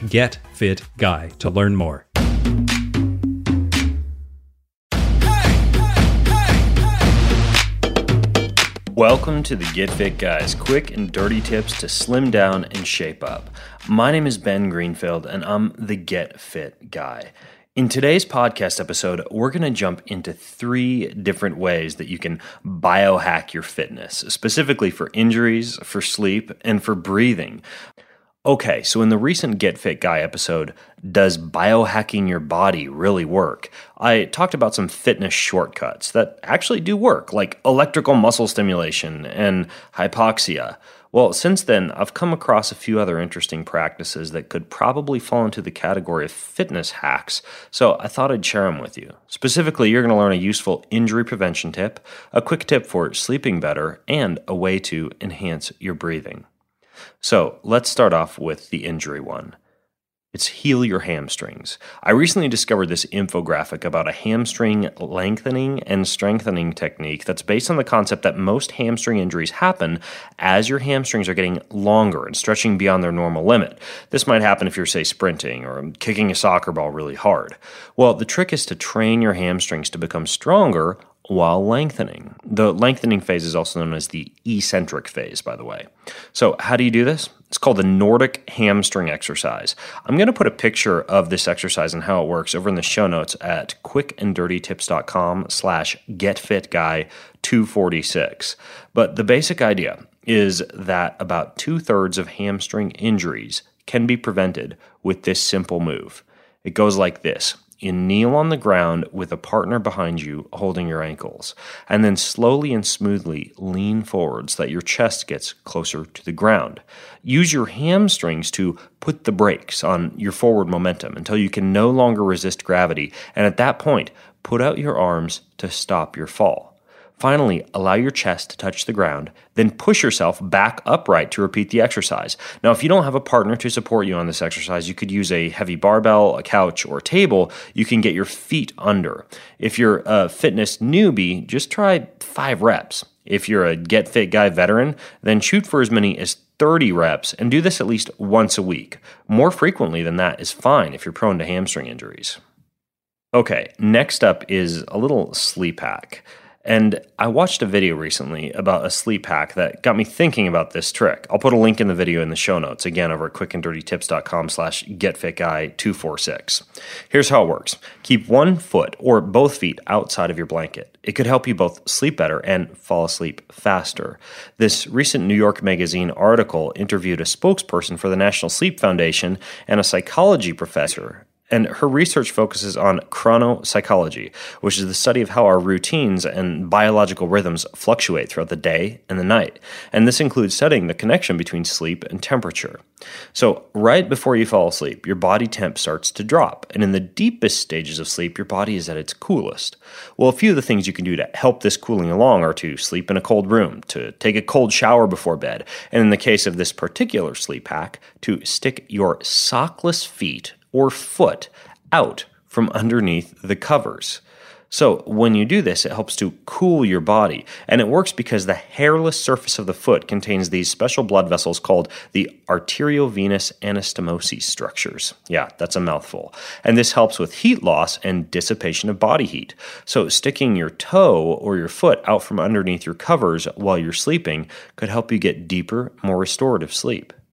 getfitguy to learn more. Welcome to the Get Fit Guys, quick and dirty tips to slim down and shape up. My name is Ben Greenfield, and I'm the Get Fit Guy. In today's podcast episode, we're going to jump into three different ways that you can biohack your fitness, specifically for injuries, for sleep, and for breathing. Okay, so in the recent Get Fit Guy episode, Does Biohacking Your Body Really Work? I talked about some fitness shortcuts that actually do work, like electrical muscle stimulation and hypoxia. Well, since then, I've come across a few other interesting practices that could probably fall into the category of fitness hacks, so I thought I'd share them with you. Specifically, you're going to learn a useful injury prevention tip, a quick tip for sleeping better, and a way to enhance your breathing. So let's start off with the injury one. It's heal your hamstrings. I recently discovered this infographic about a hamstring lengthening and strengthening technique that's based on the concept that most hamstring injuries happen as your hamstrings are getting longer and stretching beyond their normal limit. This might happen if you're, say, sprinting or kicking a soccer ball really hard. Well, the trick is to train your hamstrings to become stronger while lengthening. The lengthening phase is also known as the eccentric phase, by the way. So, how do you do this? It's called the Nordic hamstring exercise. I'm going to put a picture of this exercise and how it works over in the show notes at quickanddirtytips.com slash getfitguy246. But the basic idea is that about two thirds of hamstring injuries can be prevented with this simple move. It goes like this you kneel on the ground with a partner behind you holding your ankles, and then slowly and smoothly lean forward so that your chest gets closer to the ground. Use your hamstrings to put the brakes on your forward momentum until you can no longer resist gravity, and at that point, put out your arms to stop your fall. Finally, allow your chest to touch the ground, then push yourself back upright to repeat the exercise. Now, if you don't have a partner to support you on this exercise, you could use a heavy barbell, a couch, or a table. You can get your feet under. If you're a fitness newbie, just try five reps. If you're a Get Fit Guy veteran, then shoot for as many as 30 reps and do this at least once a week. More frequently than that is fine if you're prone to hamstring injuries. Okay, next up is a little sleep hack. And I watched a video recently about a sleep hack that got me thinking about this trick. I'll put a link in the video in the show notes, again over at quickanddirtytips.com slash getfitguy246. Here's how it works. Keep one foot or both feet outside of your blanket. It could help you both sleep better and fall asleep faster. This recent New York Magazine article interviewed a spokesperson for the National Sleep Foundation and a psychology professor and her research focuses on chronopsychology, which is the study of how our routines and biological rhythms fluctuate throughout the day and the night. And this includes studying the connection between sleep and temperature. So, right before you fall asleep, your body temp starts to drop. And in the deepest stages of sleep, your body is at its coolest. Well, a few of the things you can do to help this cooling along are to sleep in a cold room, to take a cold shower before bed, and in the case of this particular sleep hack, to stick your sockless feet or foot out from underneath the covers. So, when you do this, it helps to cool your body. And it works because the hairless surface of the foot contains these special blood vessels called the arteriovenous anastomosis structures. Yeah, that's a mouthful. And this helps with heat loss and dissipation of body heat. So, sticking your toe or your foot out from underneath your covers while you're sleeping could help you get deeper, more restorative sleep.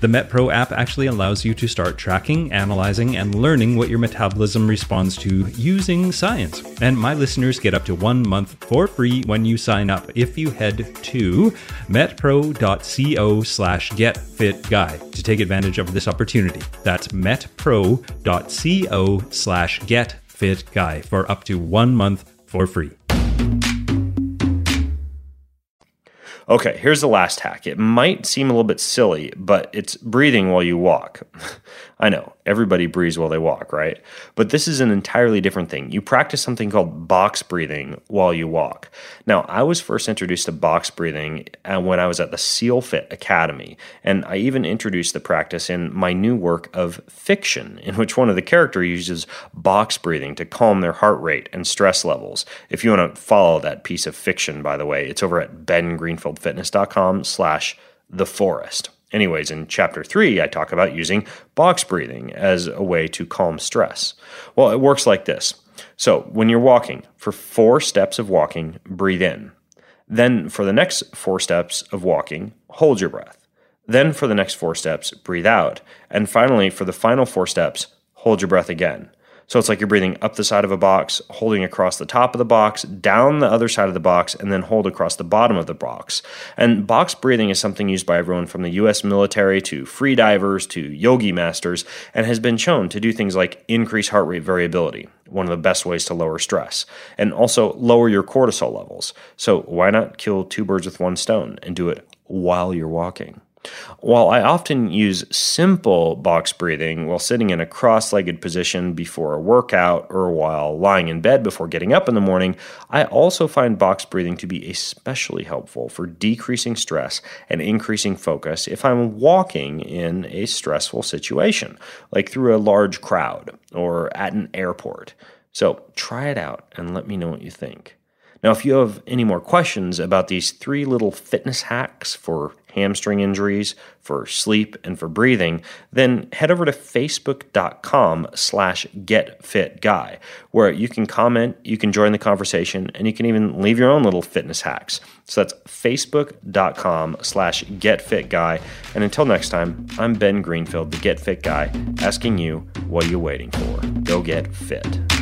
The MetPro app actually allows you to start tracking, analyzing, and learning what your metabolism responds to using science. And my listeners get up to one month for free when you sign up if you head to metpro.co slash getfitguy to take advantage of this opportunity. That's metpro.co slash getfitguy for up to one month for free. Okay, here's the last hack. It might seem a little bit silly, but it's breathing while you walk. I know, everybody breathes while they walk, right? But this is an entirely different thing. You practice something called box breathing while you walk. Now, I was first introduced to box breathing uh, when I was at the SEAL Fit Academy, and I even introduced the practice in my new work of fiction, in which one of the characters uses box breathing to calm their heart rate and stress levels. If you want to follow that piece of fiction, by the way, it's over at bengreenfieldfitness.com slash the forest. Anyways, in chapter three, I talk about using box breathing as a way to calm stress. Well, it works like this. So, when you're walking, for four steps of walking, breathe in. Then, for the next four steps of walking, hold your breath. Then, for the next four steps, breathe out. And finally, for the final four steps, hold your breath again. So it's like you're breathing up the side of a box, holding across the top of the box, down the other side of the box, and then hold across the bottom of the box. And box breathing is something used by everyone from the US military to free divers to yogi masters and has been shown to do things like increase heart rate variability, one of the best ways to lower stress, and also lower your cortisol levels. So why not kill two birds with one stone and do it while you're walking? While I often use simple box breathing while sitting in a cross legged position before a workout or while lying in bed before getting up in the morning, I also find box breathing to be especially helpful for decreasing stress and increasing focus if I'm walking in a stressful situation, like through a large crowd or at an airport. So try it out and let me know what you think. Now, if you have any more questions about these three little fitness hacks for hamstring injuries, for sleep, and for breathing, then head over to facebook.com slash getfitguy, where you can comment, you can join the conversation, and you can even leave your own little fitness hacks. So that's facebook.com slash getfitguy. And until next time, I'm Ben Greenfield, the Get Fit Guy, asking you, what are you waiting for? Go get fit.